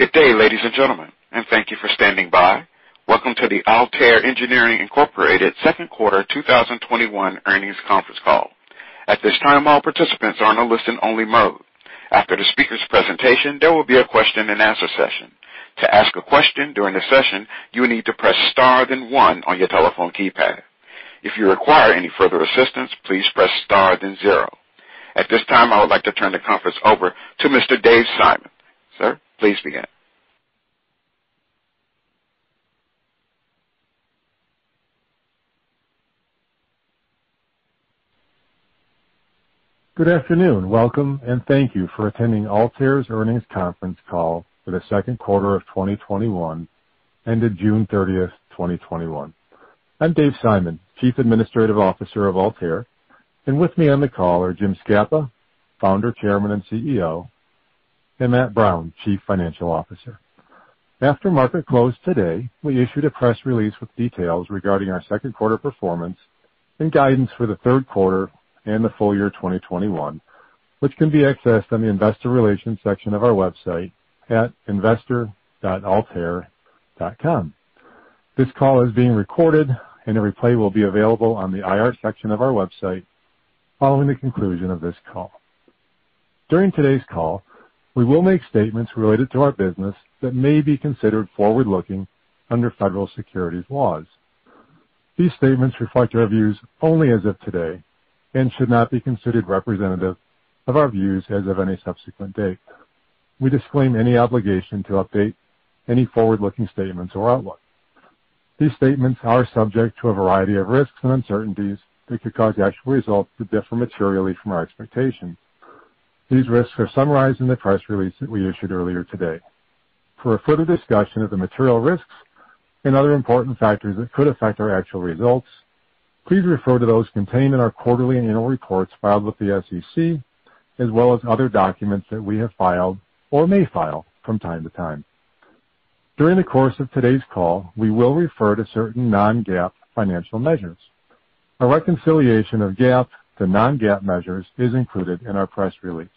Good day, ladies and gentlemen, and thank you for standing by. Welcome to the Altair Engineering Incorporated second quarter 2021 earnings conference call. At this time, all participants are in a listen-only mode. After the speaker's presentation, there will be a question and answer session. To ask a question during the session, you will need to press star then one on your telephone keypad. If you require any further assistance, please press star then zero. At this time, I would like to turn the conference over to Mr. Dave Simon. Sir, please begin. Good afternoon. Welcome, and thank you for attending Altair's earnings conference call for the second quarter of 2021, ended June 30th, 2021. I'm Dave Simon, Chief Administrative Officer of Altair, and with me on the call are Jim Scapa, Founder, Chairman, and CEO, and Matt Brown, Chief Financial Officer. After market close today, we issued a press release with details regarding our second quarter performance and guidance for the third quarter and the full year 2021, which can be accessed on the investor relations section of our website at investor.altair.com. This call is being recorded, and a replay will be available on the IR section of our website following the conclusion of this call. During today's call, we will make statements related to our business that may be considered forward-looking under federal securities laws. These statements reflect our views only as of today and should not be considered representative of our views as of any subsequent date. We disclaim any obligation to update any forward-looking statements or outlook. These statements are subject to a variety of risks and uncertainties that could cause actual results to differ materially from our expectations. These risks are summarized in the press release that we issued earlier today. For a further discussion of the material risks and other important factors that could affect our actual results, please refer to those contained in our quarterly and annual reports filed with the SEC, as well as other documents that we have filed or may file from time to time. During the course of today's call, we will refer to certain non-GAAP financial measures. A reconciliation of GAAP to non-GAAP measures is included in our press release.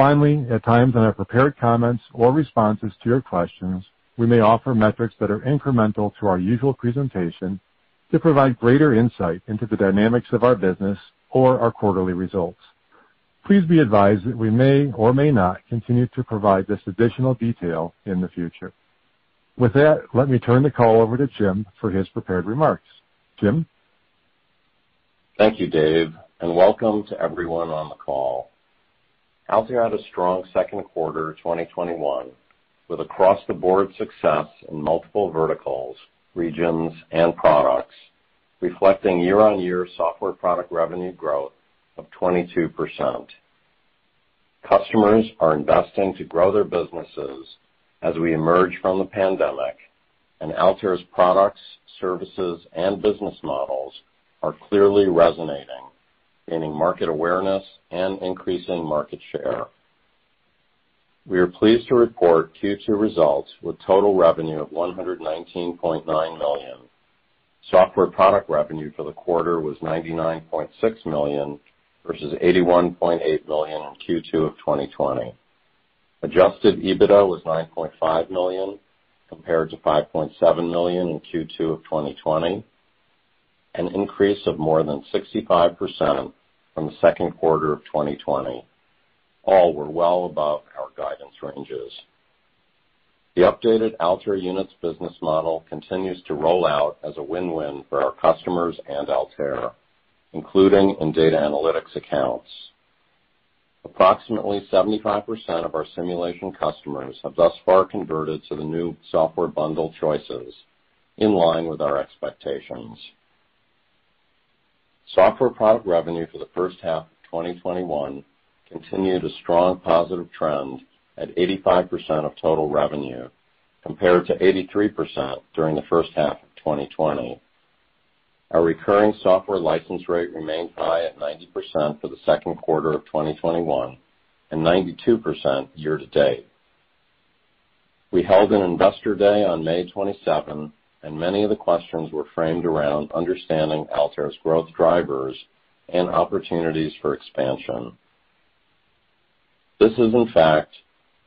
Finally, at times in our prepared comments or responses to your questions, we may offer metrics that are incremental to our usual presentation to provide greater insight into the dynamics of our business or our quarterly results. Please be advised that we may or may not continue to provide this additional detail in the future. With that, let me turn the call over to Jim for his prepared remarks. Jim? Thank you, Dave, and welcome to everyone on the call. Altair had a strong second quarter 2021 with across-the-board success in multiple verticals, regions, and products, reflecting year-on-year software product revenue growth of 22%. Customers are investing to grow their businesses as we emerge from the pandemic, and Altair's products, services, and business models are clearly resonating, gaining market awareness and increasing market share. We are pleased to report Q2 results with total revenue of 119.9 million. Software product revenue for the quarter was 99.6 million versus 81.8 million in Q2 of 2020. Adjusted EBITDA was 9.5 million compared to 5.7 million in Q2 of 2020, an increase of more than 65% from the second quarter of 2020. All were well above our guidance ranges. The updated Altair Units business model continues to roll out as a win-win for our customers and Altair, including in data analytics accounts. Approximately 75% of our simulation customers have thus far converted to the new software bundle choices, in line with our expectations. Software product revenue for the first half of 2021 continued a strong positive trend at 85% of total revenue, compared to 83% during the first half of 2020. Our recurring software license rate remained high at 90% for the second quarter of 2021 and 92% year to date. We held an investor day on May 27, and many of the questions were framed around understanding Altair's growth drivers and opportunities for expansion. This is, in fact,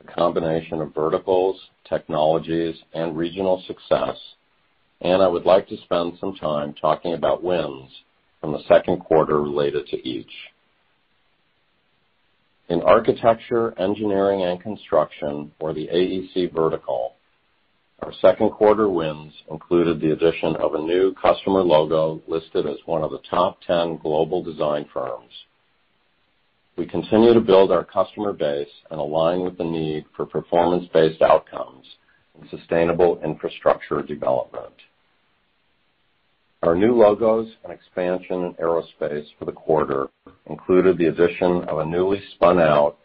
a combination of verticals, technologies, and regional success, and I would like to spend some time talking about wins from the second quarter related to each. In architecture, engineering, and construction, or the AEC vertical, our second quarter wins included the addition of a new customer logo listed as one of the top 10 global design firms. We continue to build our customer base and align with the need for performance-based outcomes and sustainable infrastructure development. Our new logos and expansion in aerospace for the quarter included the addition of a newly spun-out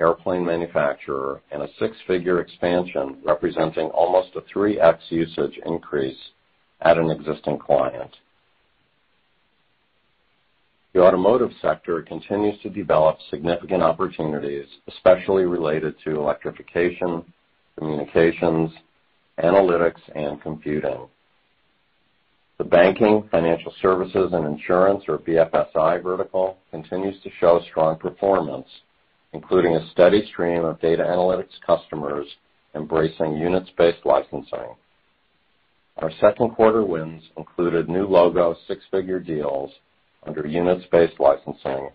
airplane manufacturer and a six-figure expansion representing almost a 3x usage increase at an existing client. The automotive sector continues to develop significant opportunities, especially related to electrification, communications, analytics, and computing. The banking, financial services, and insurance, or BFSI vertical, continues to show strong performance, including a steady stream of data analytics customers embracing units-based licensing. Our second quarter wins included new logo six-figure deals under units-based licensing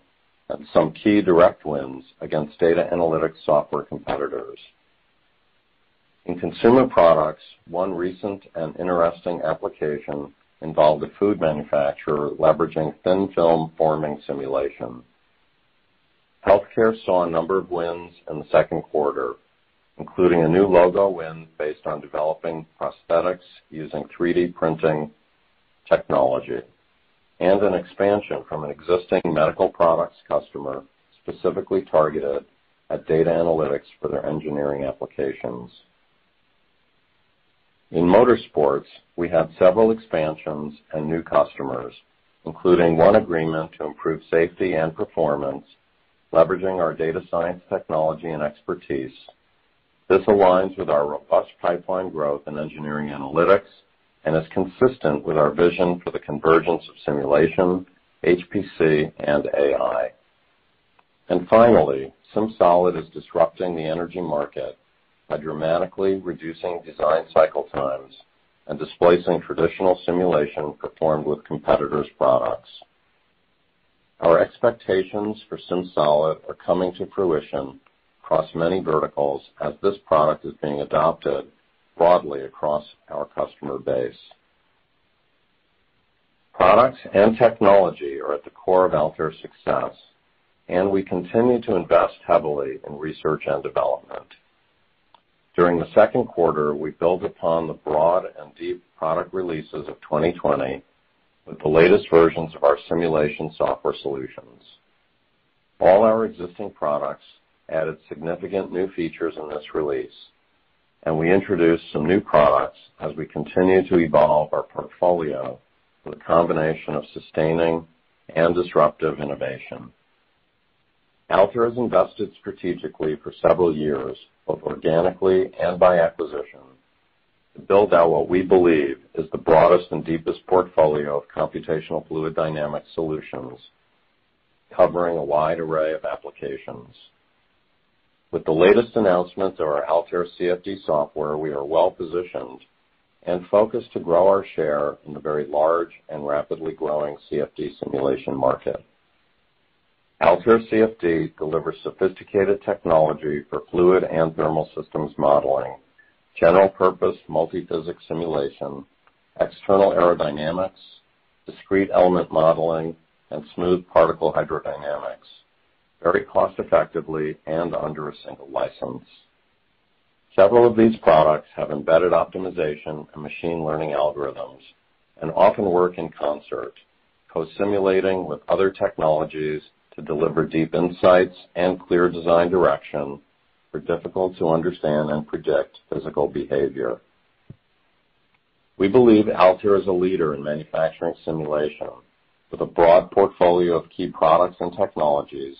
and some key direct wins against data analytics software competitors. In consumer products, one recent and interesting application involved a food manufacturer leveraging thin film forming simulation. Healthcare saw a number of wins in the second quarter, including a new logo win based on developing prosthetics using 3D printing technology, and an expansion from an existing medical products customer specifically targeted at data analytics for their engineering applications. In motorsports, we had several expansions and new customers, including one agreement to improve safety and performance, leveraging our data science technology and expertise. This aligns with our robust pipeline growth in engineering analytics and is consistent with our vision for the convergence of simulation, HPC, and AI. And finally, SimSolid is disrupting the energy market by dramatically reducing design cycle times and displacing traditional simulation performed with competitors' products. Our expectations for SimSolid are coming to fruition across many verticals as this product is being adopted broadly across our customer base. Products and technology are at the core of Altair's success, and we continue to invest heavily in research and development. During the second quarter, we built upon the broad and deep product releases of 2020 with the latest versions of our simulation software solutions. All our existing products added significant new features in this release, and we introduced some new products as we continue to evolve our portfolio with a combination of sustaining and disruptive innovation. Altair has invested strategically for several years, both organically and by acquisition, to build out what we believe is the broadest and deepest portfolio of computational fluid dynamics solutions, covering a wide array of applications. With the latest announcements of our Altair CFD software, we are well-positioned and focused to grow our share in the very large and rapidly growing CFD simulation market. Altair CFD delivers sophisticated technology for fluid and thermal systems modeling, general purpose multi-physics simulation, external aerodynamics, discrete element modeling, and smooth particle hydrodynamics, very cost effectively and under a single license. Several of these products have embedded optimization and machine learning algorithms and often work in concert, co-simulating with other technologies to deliver deep insights and clear design direction for difficult to understand and predict physical behavior. We believe Altair is a leader in manufacturing simulation with a broad portfolio of key products and technologies,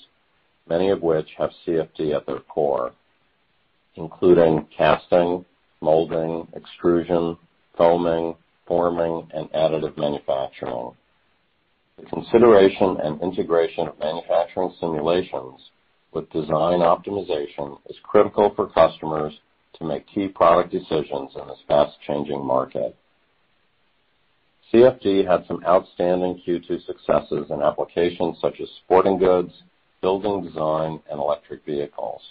many of which have CFD at their core, including casting, molding, extrusion, foaming, forming, and additive manufacturing. The consideration and integration of manufacturing simulations with design optimization is critical for customers to make key product decisions in this fast-changing market. CFD had some outstanding Q2 successes in applications such as sporting goods, building design, and electric vehicles.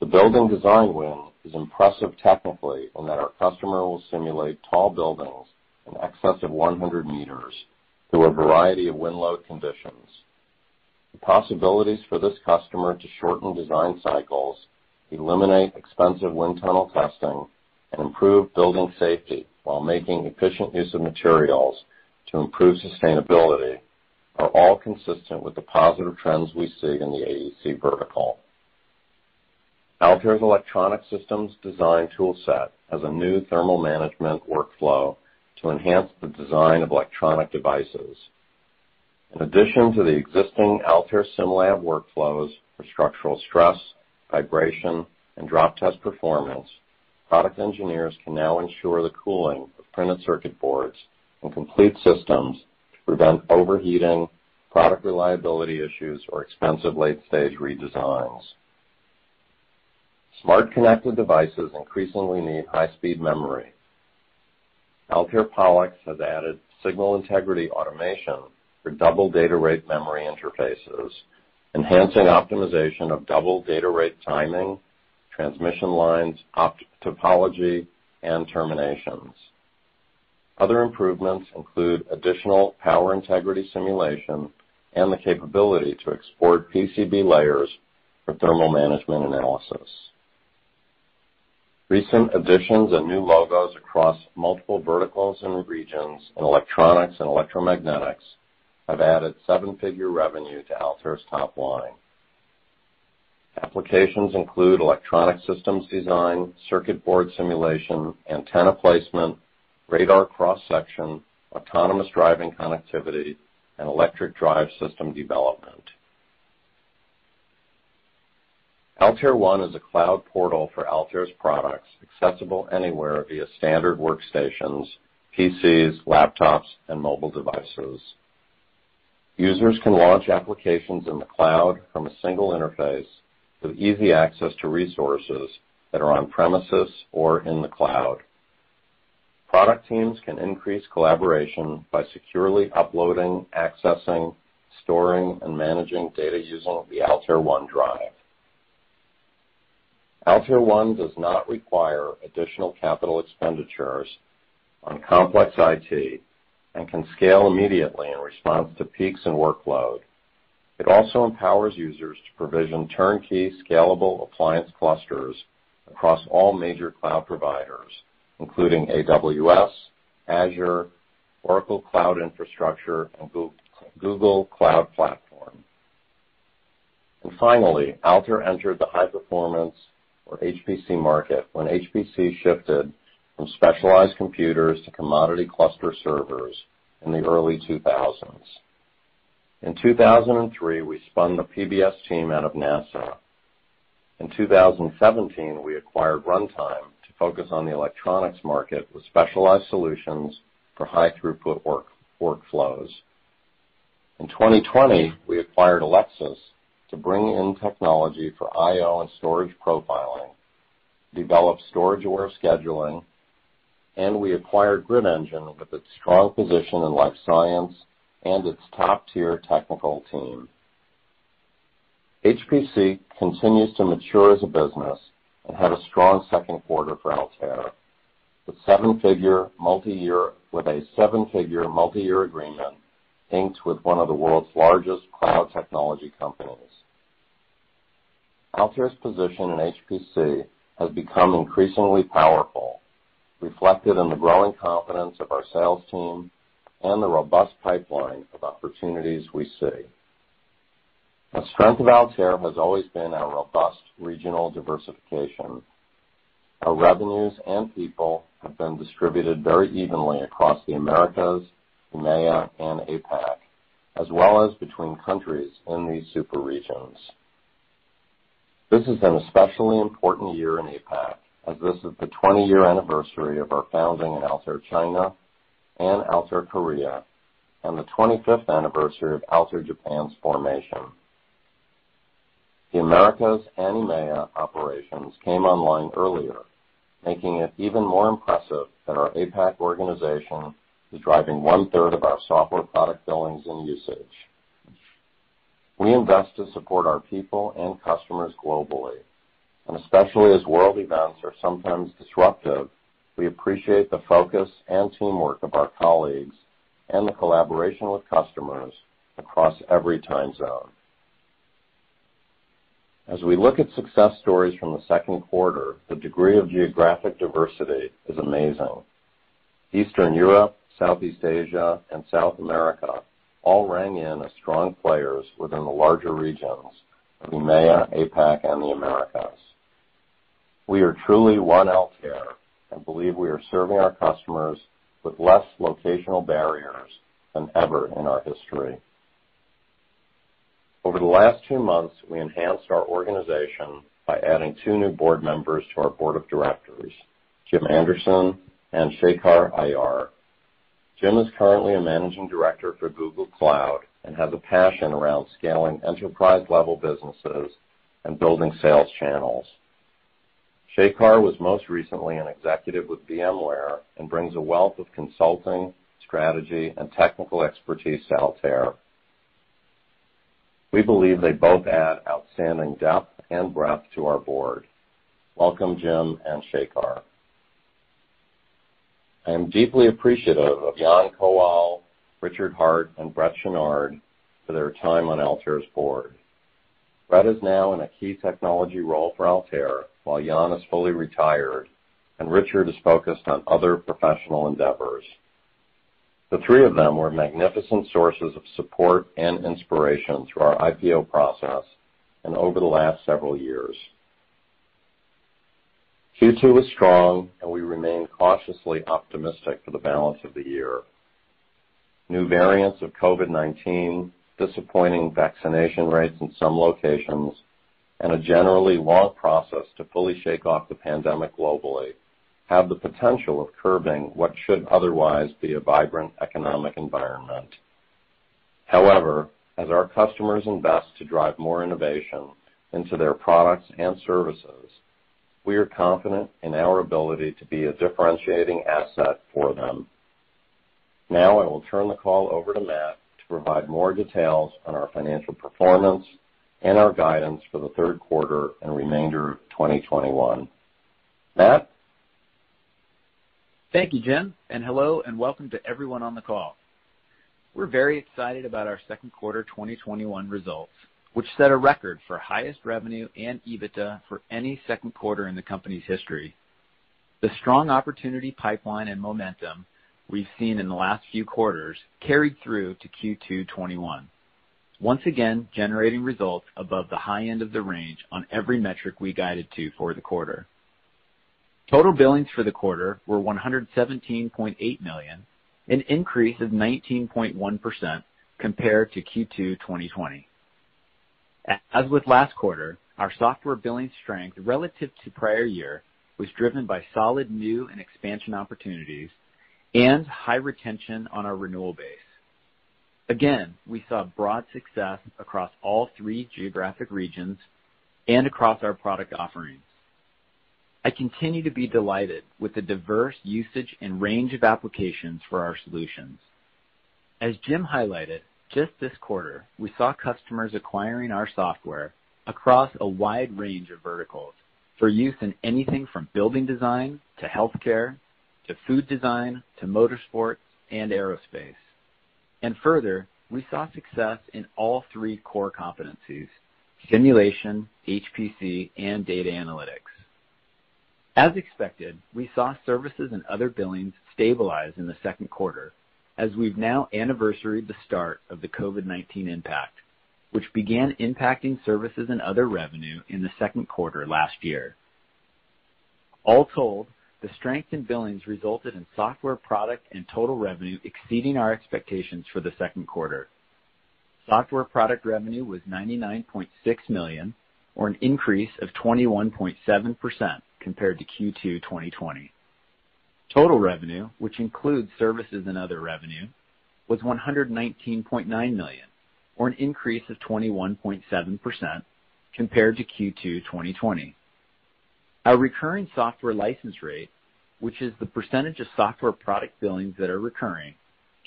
The building design win is impressive technically in that our customer will simulate tall buildings in excess of 100 meters through a variety of wind load conditions. The possibilities for this customer to shorten design cycles, eliminate expensive wind tunnel testing, and improve building safety while making efficient use of materials to improve sustainability are all consistent with the positive trends we see in the AEC vertical. Altair's electronic systems design tool set has a new thermal management workflow to enhance the design of electronic devices. In addition to the existing Altair SimLab workflows for structural stress, vibration, and drop test performance, product engineers can now ensure the cooling of printed circuit boards and complete systems to prevent overheating, product reliability issues, or expensive late-stage redesigns. Smart connected devices increasingly need high-speed memory. Altair PollEx has added signal integrity automation for double data rate memory interfaces, enhancing optimization of double data rate timing, transmission lines, topology, and terminations. Other improvements include additional power integrity simulation and the capability to export PCB layers for thermal management analysis. Recent additions and new logos across multiple verticals and regions in electronics and electromagnetics have added seven-figure revenue to Altair's top line. Applications include electronic systems design, circuit board simulation, antenna placement, radar cross-section, autonomous driving connectivity, and electric drive system development. Altair One is a cloud portal for Altair's products, accessible anywhere via standard workstations, PCs, laptops, and mobile devices. Users can launch applications in the cloud from a single interface with easy access to resources that are on premises or in the cloud. Product teams can increase collaboration by securely uploading, accessing, storing, and managing data using the Altair One Drive. Altair One does not require additional capital expenditures on complex IT and can scale immediately in response to peaks in workload. It also empowers users to provision turnkey scalable appliance clusters across all major cloud providers, including AWS, Azure, Oracle Cloud Infrastructure, and Google Cloud Platform. And finally, Altair entered the high-performance, or HPC market when HPC shifted from specialized computers to commodity cluster servers in the early 2000s. In 2003, we spun the PBS team out of NASA. In 2017, we acquired Runtime to focus on the electronics market with specialized solutions for high-throughput workflows. In 2020, we acquired Ellexus to bring in technology for I/O and storage profiling, develop storage-aware scheduling, and we acquired Grid Engine with its strong position in life science and its top-tier technical team. HPC continues to mature as a business and had a strong second quarter for Altair, with a seven-figure multi-year agreement inked with one of the world's largest cloud technology companies. Altair's position in HPC has become increasingly powerful, reflected in the growing confidence of our sales team and the robust pipeline of opportunities we see. A strength of Altair has always been our robust regional diversification. Our revenues and people have been distributed very evenly across the Americas, EMEA, and APAC, as well as between countries in these super regions. This is an especially important year in APAC, as this is the 20-year anniversary of our founding in Altair China and Altair Korea, and the 25th anniversary of Altair Japan's formation. The Americas and EMEA operations came online earlier, making it even more impressive that our APAC organization is driving one-third of our software product billings and usage. We invest to support our people and customers globally, and especially as world events are sometimes disruptive, we appreciate the focus and teamwork of our colleagues and the collaboration with customers across every time zone. As we look at success stories from the second quarter, the degree of geographic diversity is amazing. Eastern Europe, Southeast Asia, and South America all rang in as strong players within the larger regions of EMEA, APAC, and the Americas. We are truly one Altair and believe we are serving our customers with less locational barriers than ever in our history. Over the last two months, we enhanced our organization by adding two new board members to our board of directors, Jim Anderson and Shekhar Iyer. Jim is currently a managing director for Google Cloud and has a passion around scaling enterprise-level businesses and building sales channels. Shekhar was most recently an executive with VMware and brings a wealth of consulting, strategy, and technical expertise to Altair. We believe they both add outstanding depth and breadth to our board. Welcome, Jim and Shekhar. I am deeply appreciative of Jan Kowal, Richard Hart, and Brett Chenard for their time on Altair's board. Brett is now in a key technology role for Altair, while Jan is fully retired, and Richard is focused on other professional endeavors. The three of them were magnificent sources of support and inspiration through our IPO process and over the last several years. Q2 was strong, and we remain cautiously optimistic for the balance of the year. New variants of COVID-19, disappointing vaccination rates in some locations, and a generally long process to fully shake off the pandemic globally have the potential of curbing what should otherwise be a vibrant economic environment. However, as our customers invest to drive more innovation into their products and services, we are confident in our ability to be a differentiating asset for them. Now I will turn the call over to Matt to provide more details on our financial performance and our guidance for the third quarter and remainder of 2021. Matt? Thank you, Jim, and hello and welcome to everyone on the call. We're very excited about our second quarter 2021 results, which set a record for highest revenue and EBITDA for any second quarter in the company's history. The strong opportunity pipeline and momentum we've seen in the last few quarters carried through to Q2 2021, once again generating results above the high end of the range on every metric we guided to for the quarter. Total billings for the quarter were 117.8 million, an increase of 19.1% compared to Q2 2020. As with last quarter, our software billing strength relative to prior year was driven by solid new and expansion opportunities and high retention on our renewal base. Again, we saw broad success across all three geographic regions and across our product offerings. I continue to be delighted with the diverse usage and range of applications for our solutions. As Jim highlighted, just this quarter, we saw customers acquiring our software across a wide range of verticals for use in anything from building design to healthcare, to food design, to motorsports and aerospace. And further, we saw success in all three core competencies, simulation, HPC, and data analytics. As expected, we saw services and other billings stabilize in the second quarter as we've now anniversaried the start of the COVID-19 impact, which began impacting services and other revenue in the second quarter last year. All told, the strength in billings resulted in software product and total revenue exceeding our expectations for the second quarter. Software product revenue was 99.6 million, or an increase of 21.7% compared to Q2 2020. Total revenue, which includes services and other revenue, was 119.9 million, or an increase of 21.7%, compared to Q2 2020. Our recurring software license rate, which is the percentage of software product billings that are recurring,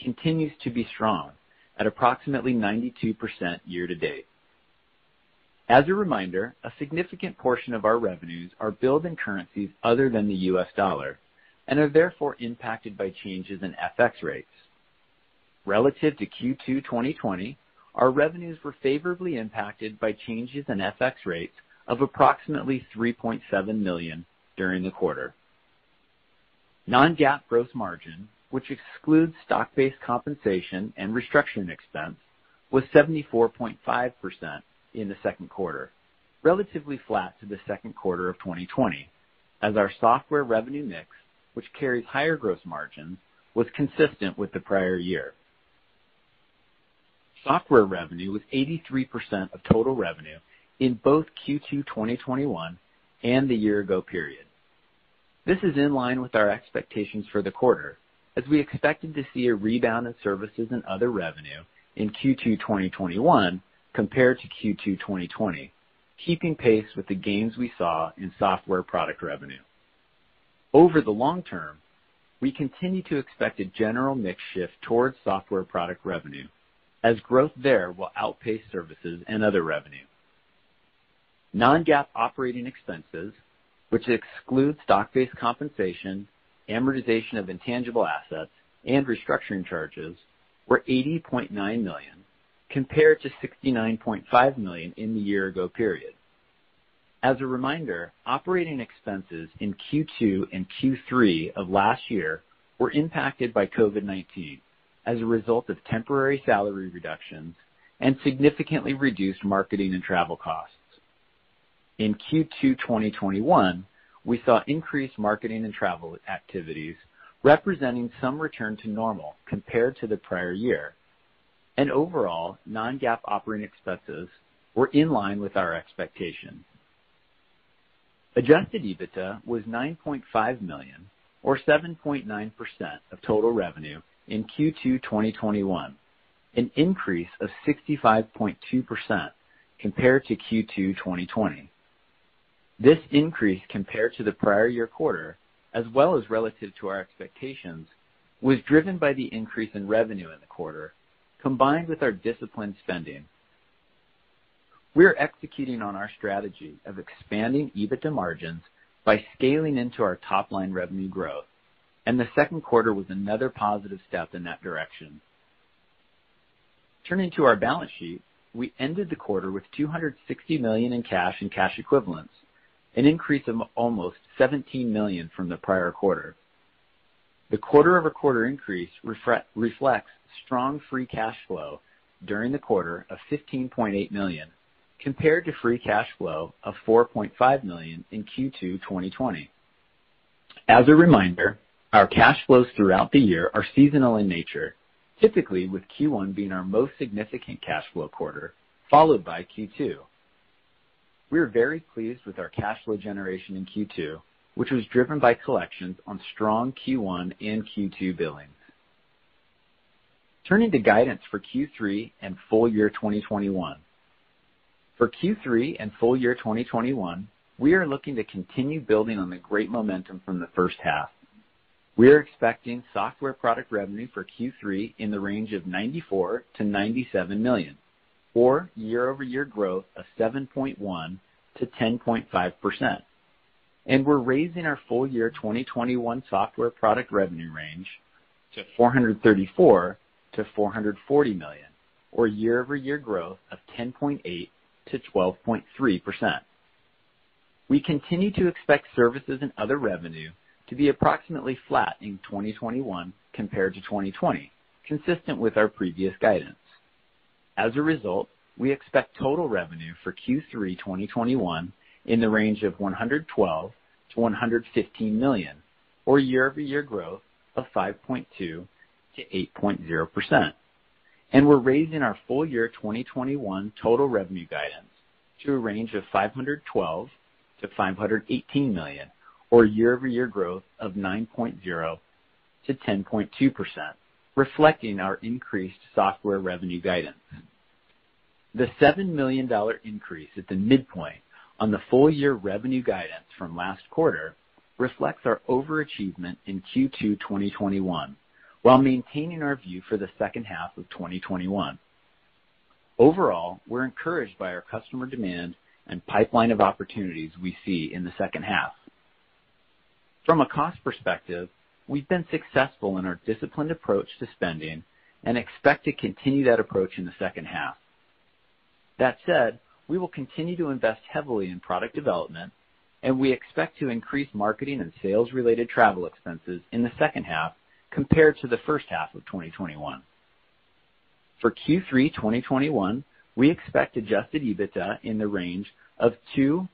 continues to be strong at approximately 92% year-to-date. As a reminder, a significant portion of our revenues are billed in currencies other than the US dollar and are therefore impacted by changes in FX rates. Relative to Q2 2020, our revenues were favorably impacted by changes in FX rates of approximately 3.7 million during the quarter. Non-GAAP gross margin, which excludes stock-based compensation and restructuring expense, was 74.5% in the second quarter, relatively flat to the second quarter of 2020, as our software revenue mix, which carries higher gross margins, was consistent with the prior year. Software revenue was 83% of total revenue in both Q2 2021 and the year-ago period. This is in line with our expectations for the quarter, as we expected to see a rebound in services and other revenue in Q2 2021 compared to Q2 2020, keeping pace with the gains we saw in software product revenue. Over the long term, we continue to expect a general mix shift towards software product revenue, as growth there will outpace services and other revenue. Non-GAAP operating expenses, which excludes stock-based compensation, amortization of intangible assets, and restructuring charges, were 80.9 million, compared to 69.5 million in the year-ago period. As a reminder, operating expenses in Q2 and Q3 of last year were impacted by COVID-19 as a result of temporary salary reductions and significantly reduced marketing and travel costs. In Q2 2021, we saw increased marketing and travel activities representing some return to normal compared to the prior year. And overall, non-GAAP operating expenses were in line with our expectations. Adjusted EBITDA was 9.5 million, or 7.9% of total revenue in Q2 2021, an increase of 65.2% compared to Q2 2020. This increase compared to the prior year quarter, as well as relative to our expectations, was driven by the increase in revenue in the quarter, combined with our disciplined spending. We are executing on our strategy of expanding EBITDA margins by scaling into our top-line revenue growth, and the second quarter was another positive step in that direction. Turning to our balance sheet, we ended the quarter with 260 million in cash and cash equivalents, an increase of almost 17 million from the prior quarter. The quarter-over-quarter increase reflects strong free cash flow during the quarter of 15.8 million, compared to free cash flow of 4.5 million in Q2 2020. As a reminder, our cash flows throughout the year are seasonal in nature, typically with Q1 being our most significant cash flow quarter, followed by Q2. We are very pleased with our cash flow generation in Q2, which was driven by collections on strong Q1 and Q2 billings. Turning to guidance for Q3 and full year 2021. For Q3 and full year 2021, we are looking to continue building on the great momentum from the first half. We are expecting software product revenue for Q3 in the range of $94 million-$97 million, or year-over-year growth of 7.1%-10.5%. And we're raising our full year 2021 software product revenue range to $434 million-$440 million, or year-over-year growth of 10.8%-12.3%. We continue to expect services and other revenue to be approximately flat in 2021 compared to 2020, consistent with our previous guidance. As a result, we expect total revenue for Q3 2021 in the range of $112 million-$115 million, or year-over-year growth of 5.2%-8.0%. And we're raising our full year 2021 total revenue guidance to a range of $512 million-$518 million, or year-over-year growth of 9.0%-10.2%, reflecting our increased software revenue guidance. The $7 million increase at the midpoint on the full year revenue guidance from last quarter reflects our overachievement in Q2 2021, while maintaining our view for the second half of 2021. Overall, we're encouraged by our customer demand and pipeline of opportunities we see in the second half. From a cost perspective, we've been successful in our disciplined approach to spending and expect to continue that approach in the second half. That said, we will continue to invest heavily in product development, and we expect to increase marketing and sales-related travel expenses in the second half compared to the first half of 2021. For Q3 2021, we expect adjusted EBITDA in the range of $2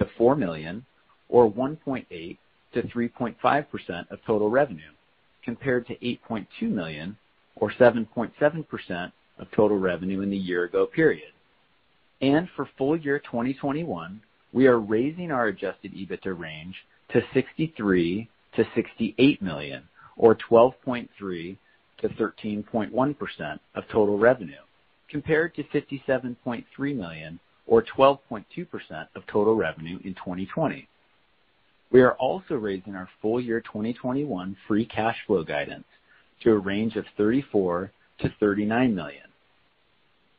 million-$4 million or 1.8%-3.5% of total revenue, compared to 8.2 million or 7.7% of total revenue in the year ago period. And for full year 2021, we are raising our adjusted EBITDA range to $63 million-$68 million or 12.3%-13.1% of total revenue, compared to 57.3 million or 12.2% of total revenue in 2020. We are also raising our full year 2021 free cash flow guidance to a range of $34 million-$39 million.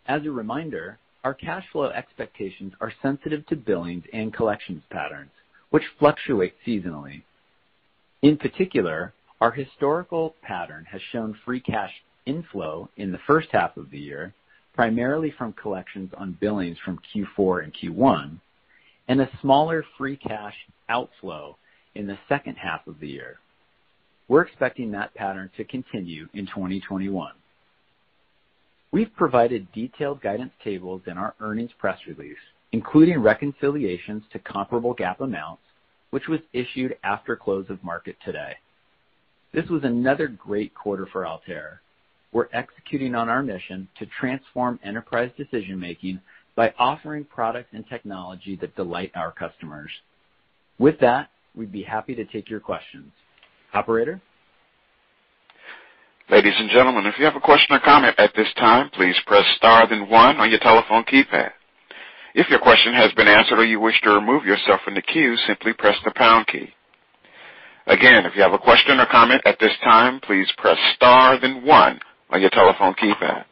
As a reminder, our cash flow expectations are sensitive to billings and collections patterns, which fluctuate seasonally. In particular, our historical pattern has shown free cash inflow in the first half of the year, primarily from collections on billings from Q4 and Q1, and a smaller free cash outflow in the second half of the year. We're expecting that pattern to continue in 2021. We've provided detailed guidance tables in our earnings press release, including reconciliations to comparable GAAP amounts, which was issued after close of market today. This was another great quarter for Altair. We're executing on our mission to transform enterprise decision-making by offering products and technology that delight our customers. With that, we'd be happy to take your questions. Operator? Ladies and gentlemen, if you have a question or comment at this time, please press star then one on your telephone keypad. If your question has been answered or you wish to remove yourself from the queue, simply press the pound key. Again, if you have a question or comment at this time, please press star then one on your telephone keypad.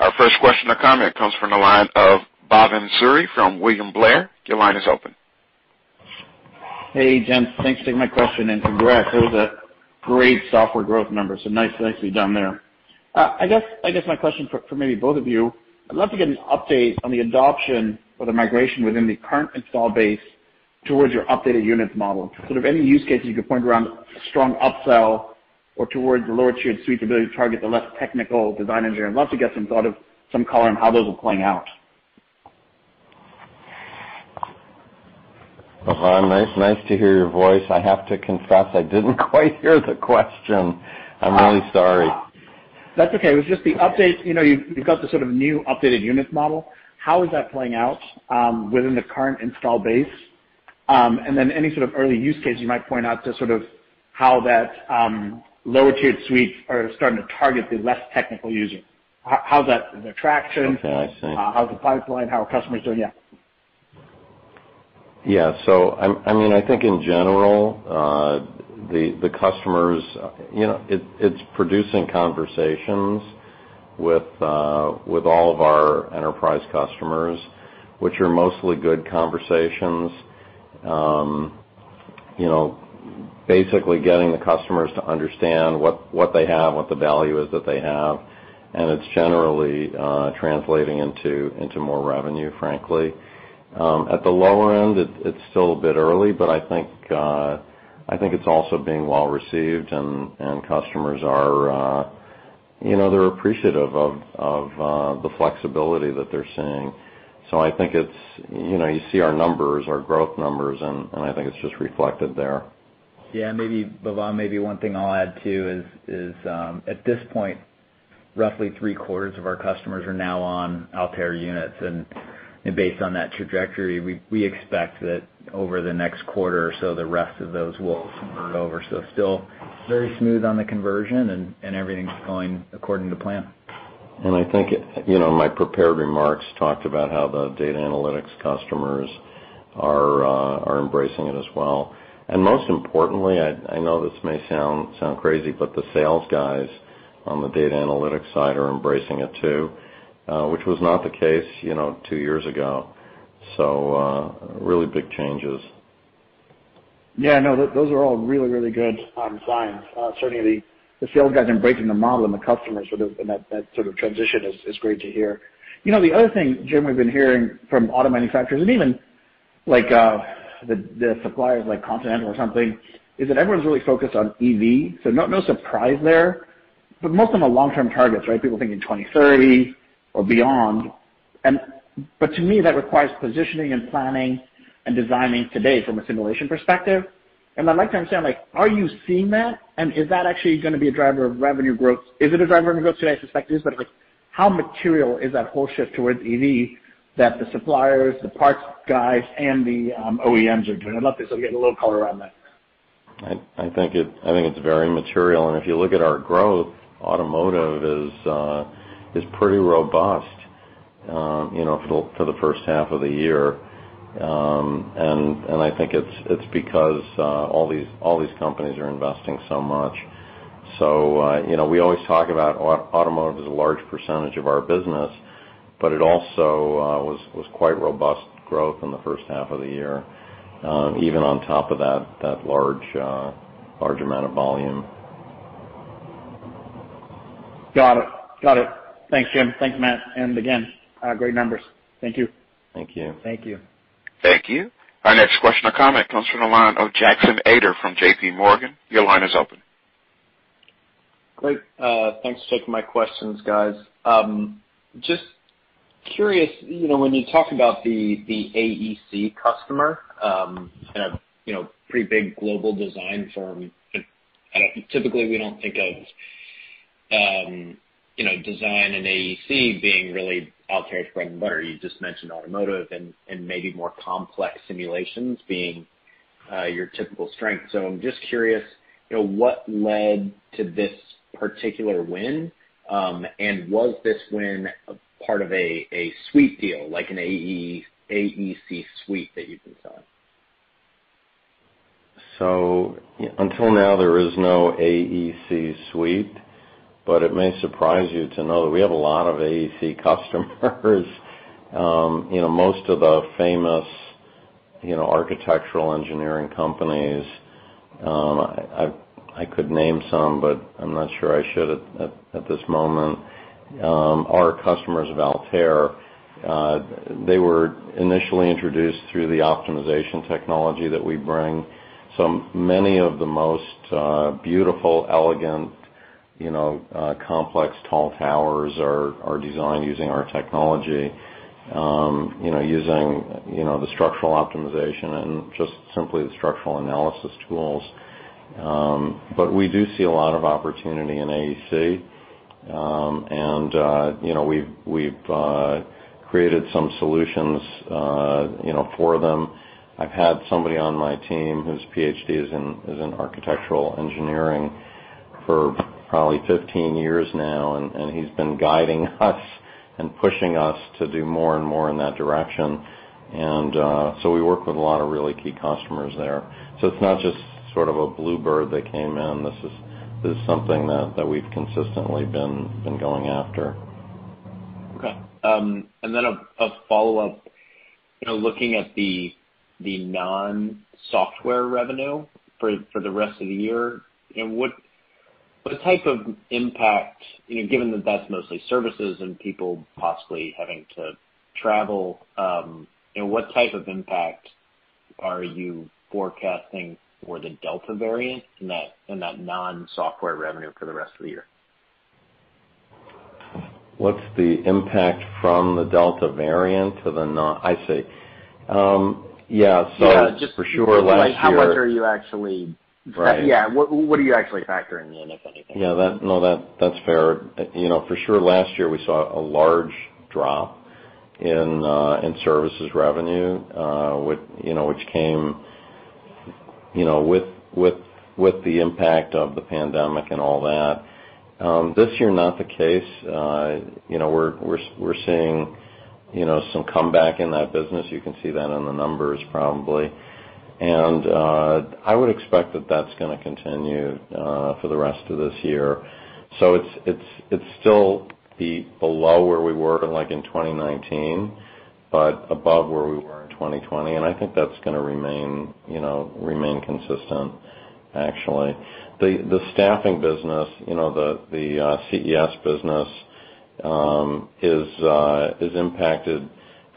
Our first question or comment comes from the line of Bhavan Suri from William Blair. Your line is open. Hey, gents. Thanks for taking my question, and congrats. That was great software growth numbers, so nice, nicely done there. Uh I guess I guess my question for maybe both of you, I'd love to get an update on the adoption or the migration within the current install base towards your updated units model. Sort of any use cases you could point around strong upsell or towards the lower tiered suite ability to target the less technical design engineer. I'd love to get some thought of some color on how those are playing out. Bhavan, nice nice to hear your voice. I have to confess, I didn't quite hear the question. I'm really ah. sorry. That's okay. It was just the update. You've you've got the sort of new updated units model. How is that playing out um, within the current install base? Um and then any sort of early use case you might point out to sort of how that um, lower tiered suite are starting to target the less technical user. How's that, the traction? Okay, I see. Uh, how's the pipeline? How are customers doing? Yeah. Yeah. So I mean, I think in general, uh the the customers, uh you know it it's producing conversations with uh with all of our enterprise customers, which are mostly good conversations. Um, you know basically getting the customers to understand what they have, what the value is that they have, and it's generally translating into into more revenue, frankly. At the lower end, it's still a bit early, but I think uh I think it's also being well received and customers are uh you know they're appreciative of of uh the flexibility that they're seeing. So I think it's you know, you see our numbers, our growth numbers, and I think it's just reflected there. Yeah, Bhavan, maybe one thing I'll add, too, is is um at this point, roughly three-quarters of our customers are now on Altair Units. And based on that trajectory, we we expect that over the next quarter or so, the rest of those will convert over. So still very smooth on the conversion and everything's going according to plan. And I think you know, my prepared remarks talked about how the data analytics customers are uh, are embracing it as well. And most importantly, I I know this may sound sound crazy, but the sales guys on the data analytics side are embracing it too, which was not the case two years ago. So uh really big changes. Yeah, no, those are all really really good signs. Certainly, the sales guys embracing the model and the customers, and that sort of transition is great to hear. You know the other thing, Jim, we've been hearing from auto manufacturers and even like uh the suppliers like Continental or something, is that everyone's really focused on EV. So no surprise there. But most of them are long-term targets, right? People thinking 2030 or beyond. But to me, that requires positioning and planning and designing today from a simulation perspective. And I'd like to understand, like, are you seeing that? Is that actually going to be a driver of revenue growth? Is it a driver of revenue growth today? I suspect it is, but like how material is that whole shift towards EV that the suppliers, the parts guys, and the um, OEMs are doing? I'd love to sort of get a little color around that. I think it's very material. And if you look at our growth, automotive is uh, pretty robust um you know for the first half of the year. Um and and I think it's it's because uh all these all these companies are investing so much. So uh you know we always talk about automotive as a large percentage of our business, but it also uh was quite robust growth in the first half of the year, even on top of that that large large amount of volume. Got it. Thanks, Jim. Thanks, Matt. And again, uh, great numbers. Thank you. Thank you. Thank you. Thank you. Our next question or comment comes from the line of Jackson Ader from JPMorgan. Your line is open. Great. Uh, thanks for taking my questions, guys. Um, just curious, you know, when you talk about the AEC customer, um, a you know, pretty big global design firm, typically we don't think of um, design and AEC being really Altair's bread and butter. You just mentioned automotive and maybe more complex simulations being your typical strength. So I'm just curious, you know, what led to this particular win? Um and was this win part of a suite deal, like an AE AEC suite that you've been selling? So until now, there is no AEC suite, but it may surprise you to know that we have a lot of AEC customers. Um, you know, most of the famous you know, architectural engineering companies, um I I could name some, but I'm not sure I should at this moment, Um are customers of Altair. They were initially introduced through the optimization technology that we bring. So many of the most beautiful, elegant, complex tall towers are are designed using our technology, um, you know, using you know, the structural optimization and just simply the structural analysis tools. Um but we do see a lot of opportunity in AEC. Um and uh you know we've we've uh created some solutions uh you know for them. I've had somebody on my team whose PhD is in is in architectural engineering for probably 15 years now, and he's been guiding us and pushing us to do more and more in that direction. And uh so we work with a lot of really key customers there. So it's not just sort of a bluebird that came in. This is this is something that we've consistently been going after. Okay. Um and then a follow-up. Looking at the the non-software revenue for the rest of the year, what type of impact, you know, given that that's mostly services and people possibly having to travel, um, you know, what type of impact are you forecasting for the Delta variant in that and that non-software revenue for the rest of the year? What's the impact from the Delta variant to the non I see. Um yeah. So for sure last year. How much are you actually Right. Yeah. What what are you actually factoring in, if anything? Yeah. That no, that that's fair. You know, for sure last year, we saw a large drop in uh in services revenue, uh w you know, which came you know with with with the impact of the pandemic and all that. This year, not the case. Uh you know, we're we're we're seeing you know, some comeback in that business. You can see that in the numbers probably. I would expect that that's going to continue uh for the rest of this year. So it's it's it's still below where we were like in 2019, but above where we were in 2020, and I think that's going to remain you know, remain consistent, actually. The the staffing business, you know, the the uh CES business, um is uh is impacted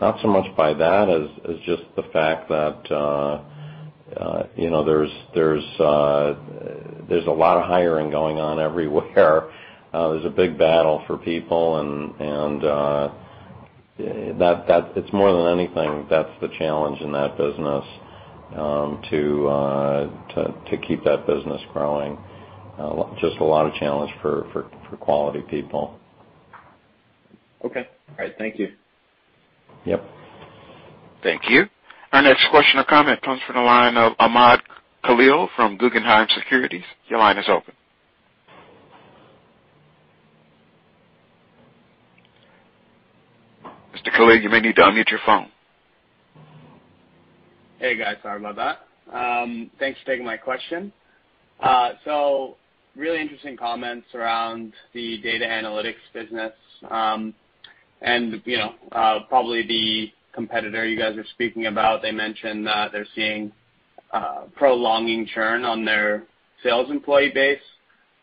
not so much by that as as just the fact that there's there's uh uh there's a lot of hiring going on everywhere. Uh there's a big battle for people, and and uh that that it's more than anything, that's the challenge in that business, um to uh to to keep that business growing. Uh just a lot of challenge for, for for quality people. Okay. All right. Thank you. Yep. Thank you. Our next question or comment comes from the line of Ahmad Khalil from Guggenheim Securities. Your line is open. Mr. Khalil, you may need to unmute your phone. Hey, guys. Sorry about that. Thanks for taking my question. Uh so really interesting comments around the data analytics business. And you know, uh probably the competitor you guys are speaking about, they mentioned that they're seeing uh, prolonging churn on their sales employee base.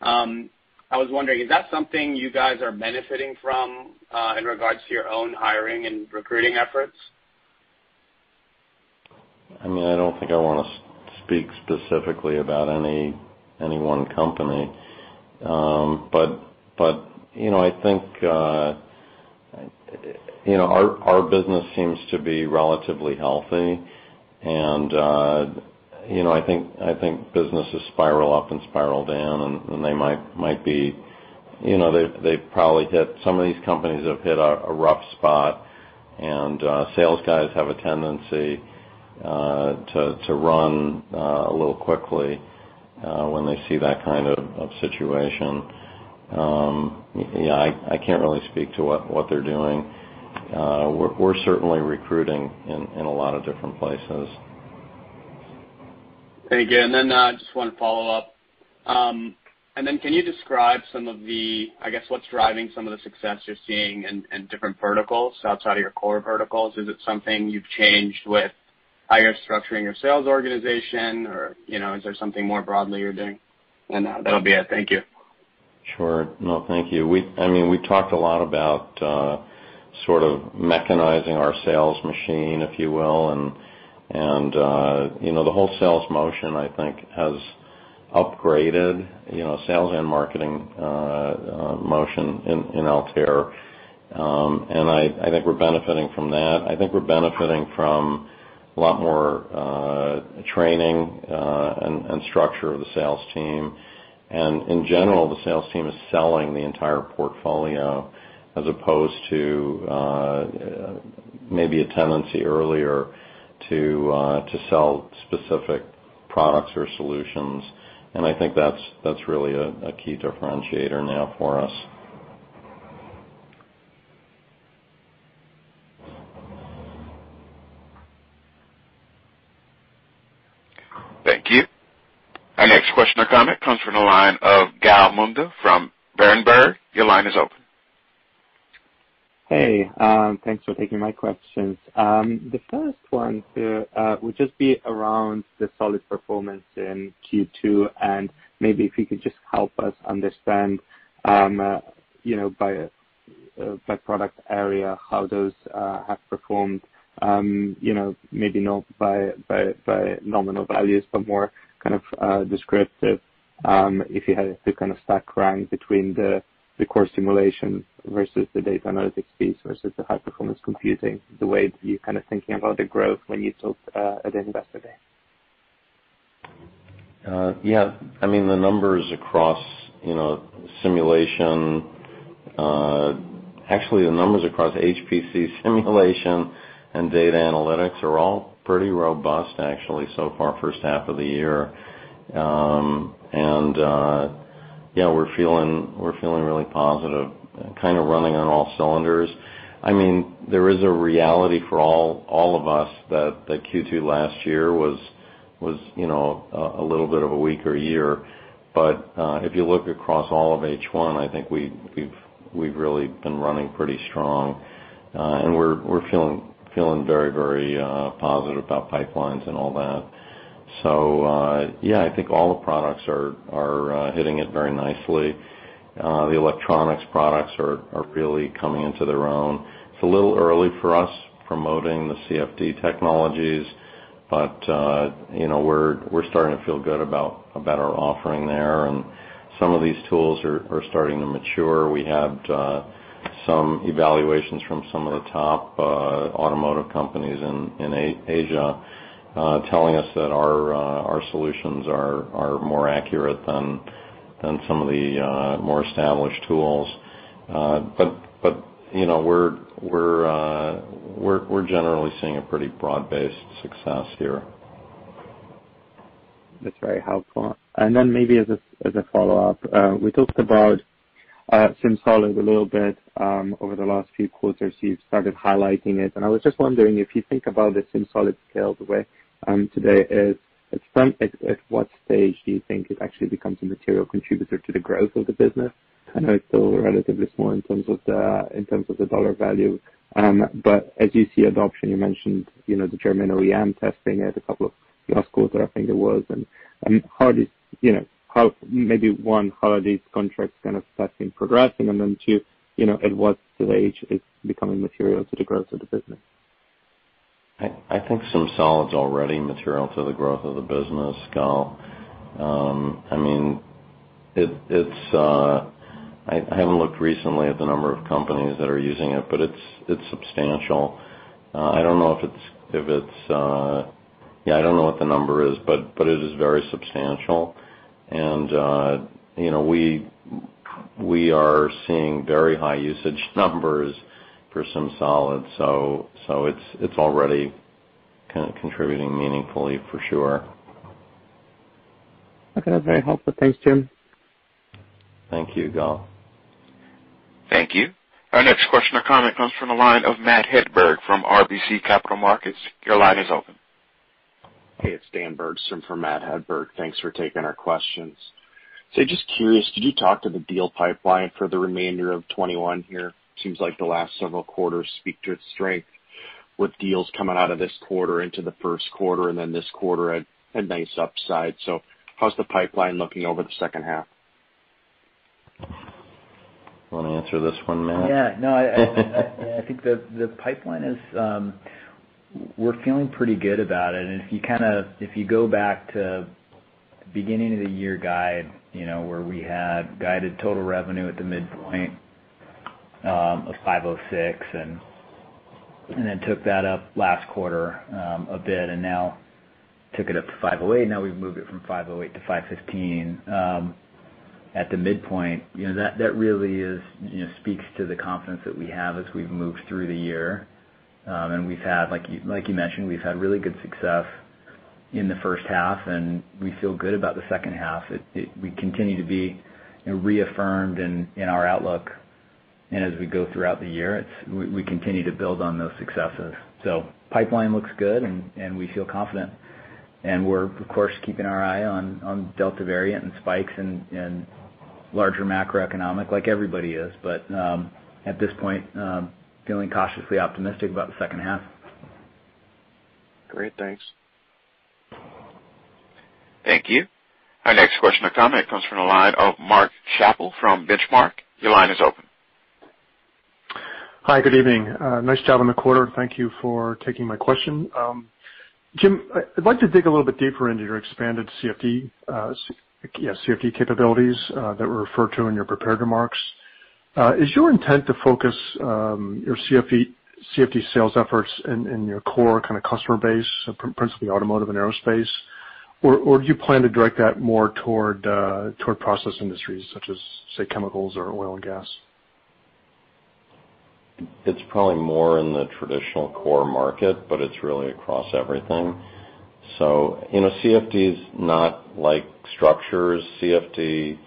Um, I was wondering, is that something you guys are benefiting from uh, in regards to your own hiring and recruiting efforts? I mean I don't think I want to speak specifically about any any one company. Um but but you know I think uh, our our business seems to be relatively healthy, and uh you know I think I think businesses spiral up and spiral down, and they might might be you know they they've probably hit some of these companies have hit a rough spot, and sales guys have a tendency uh to to run a little quickly when they see that kind of situation. I can't really speak to what they're doing. We're certainly recruiting in a lot of different places. Thank you. And then uh just one follow-up. Um and then can you describe some of the, I guess, what's driving some of the success you're seeing in different verticals outside of your core verticals? Is it something you've changed with how you're structuring your sales organization, or you know, is there something more broadly you're doing? And that'll be it. Thank you. Sure. No, thank you. We I mean we've talked a lot about uh sort of mechanizing our sales machine, if you will. And and uh you know the whole sales motion, I think, has upgraded, you know, sales and marketing uh motion in Altair. Um and I think we're benefiting from that. I think we're benefiting from a lot more uh training uh and structure of the sales team. And in general, the sales team is selling the entire portfolio as opposed to uh, maybe a tendency earlier to uh to sell specific products or solutions. And I think that's that's really a key differentiator now for us. Thank you. Our next question or comment comes from the line of Gal Munda from Berenberg. Your line is open. Hey, um, thanks for taking my questions. Um, the first one uh, uh, would just be around the solid performance in Q2, and maybe if you could just help us understand um uh, you know by product area how those have performed. Um, you know, maybe not by nominal values, but more kind of uh, descriptive, um, if you had to kind of stack rank between the core simulation versus the data analytics piece versus the high-performance computing, the way that you're kind of thinking about the growth when you talked uh, at the Investor Day. Uh, yeah. I mean, the numbers across you know, simulation, actually, the numbers across HPC simulation and data analytics are all pretty robust, actually, so far, first half of the year. And yeah, we're feeling we're feeling really positive, kind of running on all cylinders. I mean there is a reality for all all of us that Q2 last year was was, you know, a little bit of a weaker year. But uh if you look across all of H1, I think we've we've really been running pretty strong. Uh and we're we're feeling very very uh positive about pipelines and all that. So uh yeah, I think all the products are are uh hitting it very nicely. The electronics products are really coming into their own. It's a little early for us promoting the CFD technologies, but you know we're we're starting to feel good about about our offering there, and some of these tools are starting to mature. We had some evaluations from some of the top uh, automotive companies in Asia uh, telling us that our uh, our solutions are more accurate than some of the more established tools. Uh we're uh generally seeing a pretty broad-based success here. That's very helpful. And then maybe as as a follow-up, we talked about Uh, SimSolid a little bit um, over the last few quarters. You've started highlighting it, and I was just wondering if you think about the SimSolid scale the way um, today is, at what stage do you think it actually becomes a material contributor to the growth of the business? I know it's still relatively small in terms of the in terms of the dollar value. Um but as you see adoption, you mentioned you know the German OEM testing it a couple of last quarter, I think it was. Um, Maybe one, how are these contracts kind of testing progressing? Then Two, you know, at what stage it's becoming material to the growth of the business? I think SimSolid's already material to the growth of the business, Gal. Um, I mean it it's uh I haven't looked recently at the number of companies that are using it, but it's it's substantial. Uh, I don't know if it's if it's uh, yeah, I don't know what the number is, but but it is very substantial. Uh, we we are seeing very high usage numbers for SimSolid, so so it's it's already contributing meaningfully for sure. Okay. That's very helpful. Thanks, Jim. Thank you, Gal. Thank you. Our next question or comment comes from the line of Matt Hedberg from RBC Capital Markets. Your line is open. Hey, it's Dan Bergstrom for Matt Hedberg. Thanks for taking our questions. So just curious, could you talk to the deal pipeline for the remainder of 2021 here? Seems like the last several quarters speak to its strength with deals coming out of this quarter into the first quarter, and then this quarter a nice upside. So how's the pipeline looking over the second half? Want to answer this one, Matt? Yeah. No, I think the pipeline is, um, we're feeling pretty good about it. And if you kind of if you go back to beginning of the year guide, you know, where we had guided total revenue at the midpoint um, of $506, and then took that up last quarter um, a bit, and now took it up to 508. Now we've moved it from 508 to $515 um, at the midpoint. You know, that that really is speaks to the confidence that we have as we've moved through the year. We've had, like you mentioned, we've had really good success in the first half, and we feel good about the second half. We continue to be reaffirmed in our outlook. And as we go throughout the year, we continue to build on those successes. So pipeline looks good, and we feel confident. And we're, of course, keeping our eye on Delta variant and spikes and larger macroeconomic like everybody is. But um at this point, feeling cautiously optimistic about the second half. Great. Thanks. Thank you. Our next question or comment comes from the line of Mark Schappel from Benchmark. Your line is open. Hi, good evening. Uh, nice job on the quarter. Thank you for taking my question. Um, Jim, I'd like to dig a little bit deeper into your expanded CFD uh CFD capabilities uh, that were referred to in your prepared remarks. Uh, is your intent to focus um, your CFD sales efforts in your core kind of customer base, uh, principally automotive and aerospace? Or do you plan to direct that more toward uh toward process industries such as, say, chemicals or oil and gas? It's probably more in the traditional core market, but it's really across everything. So, you know, CFD is not like structures. CFD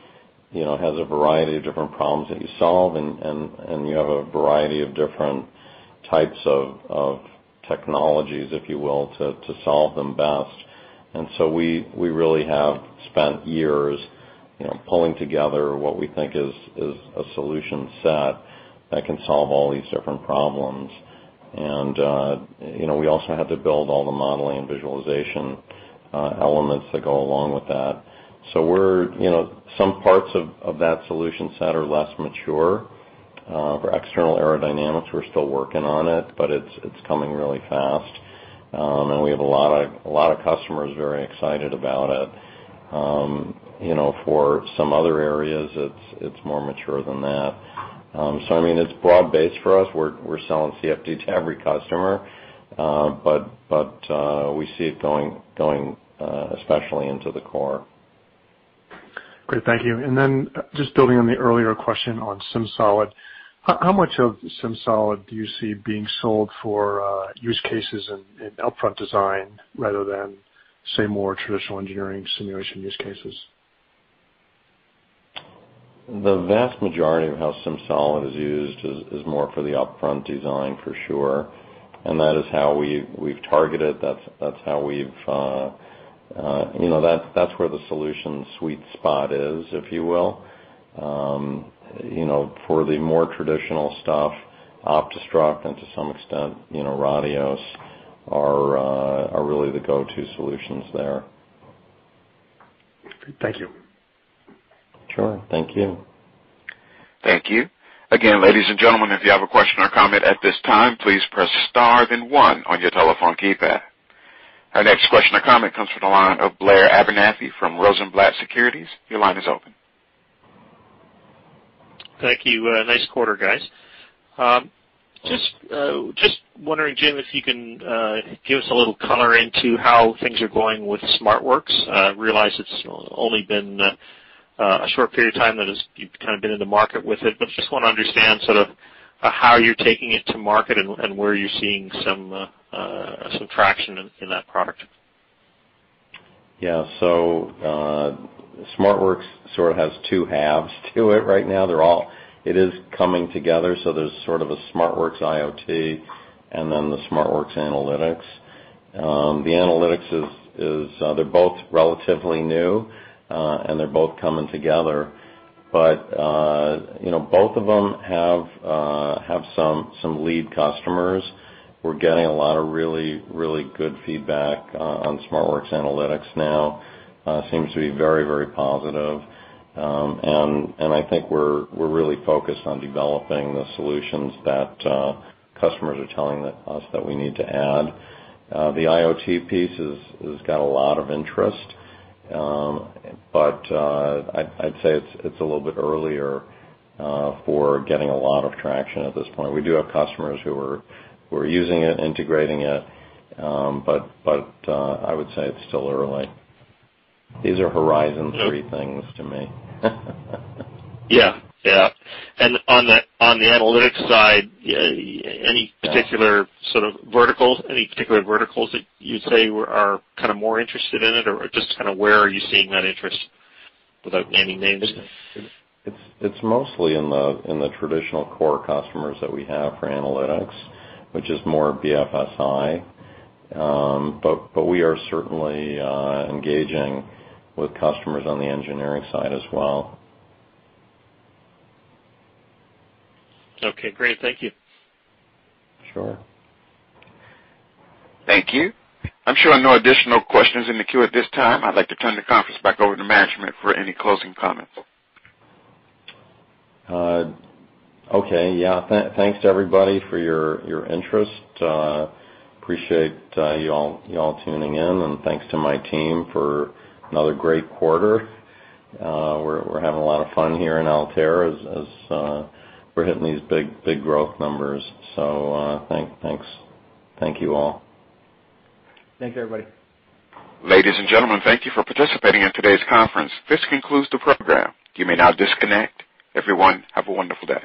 has a variety of different problems that you solve, and and you have a variety of different types of of technologies, if you will, to solve them best. And so we really have spent years you know, pulling together what we think is a solution set that can solve all these different problems. And uh you know, we also had to build all the modeling and visualization elements that go along with that. Some parts of that solution set are less mature. For external aerodynamics, we're still working on it, but it's it's coming really fast. Um and we have a lot of a lot of customers very excited about it. Um you know, for some other areas, it's it's more mature than that. Um so I mean, it's broad-based for us. We're we're selling CFD to every customer. Uh but but uh we see it going going especially into the core. Great. Thank you. And then uh just building on the earlier question on SimSolid, how much of SimSolid do you see being sold for use cases in upfront design rather than, say, more traditional engineering simulation use cases? The vast majority of how SimSolid is used is more for the upfront design, for sure. And that is how we've targeted. That's where the solution sweet spot is, if you will. Um you know, for the more traditional stuff, OptiStruct, and to some extent, Radioss are really the go-to solutions there. Thank you. Sure. Thank you. Thank you. Again, ladies and gentlemen, if you have a question or comment at this time, please press star then one on your telephone keypad. Our next question or comment comes from the line of Blair Abernethy from Rosenblatt Securities. Your line is open. Thank you. Uh, nice quarter, guys. Um, uh, just wondering, Jim, if you can uh, give us a little color into how things are going with SmartWorks. I realize it's only been a short period of time that you've kind of been in the market with it, but just want to understand sort of how you're taking it to market and where you're seeing some traction in that product. Yeah. So uh SmartWorks sort of has two halves to it right now. They're all it is coming together, so there's sort of a SmartWorks IoT and then the SmartWorks Analytics. The analytics, is, is they're both relatively new, and they're both coming together. But uh you know both of them have uh have some some lead customers. We're getting a lot of really really good feedback uh, on SmartWorks Analytics now. Uh, seems to be very very positive. Um, and I think we're we're really focused on developing the solutions that uh, customers are telling us that we need to add. The IoT piece has got a lot of interest. Um, but I'd say it's it's a little bit earlier for getting a lot of traction at this point. We do have customers who are using it, integrating it, um, but uh, I would say it's still early. These are Horizon 3 things to me. Yeah. Yeah. And on the on the analytics side, any particular sort of verticals any particular verticals that you'd say are kind of more interested in it, or just kind of where are you seeing that interest without naming names? It's mostly in the traditional core customers that we have for analytics, which is more BFSI. Um but but we are certainly engaging with customers on the engineering side as well. Okay, great. Thank you. Sure. Thank you. I'm showing no additional questions in the queue at this time. I'd like to turn the conference back over to management for any closing comments. Okay. Yeah. Thanks to everybody for your interest. Uh, appreciate uh, you all tuning in, and thanks to my team for another great quarter. Uh, we're having a lot of fun here in Altair as we're hitting these big growth numbers. So uh thanks. Thank you all. Thanks, everybody. Ladies and gentlemen, thank you for participating in today's conference. This concludes the program. You may now disconnect. Everyone, have a wonderful day.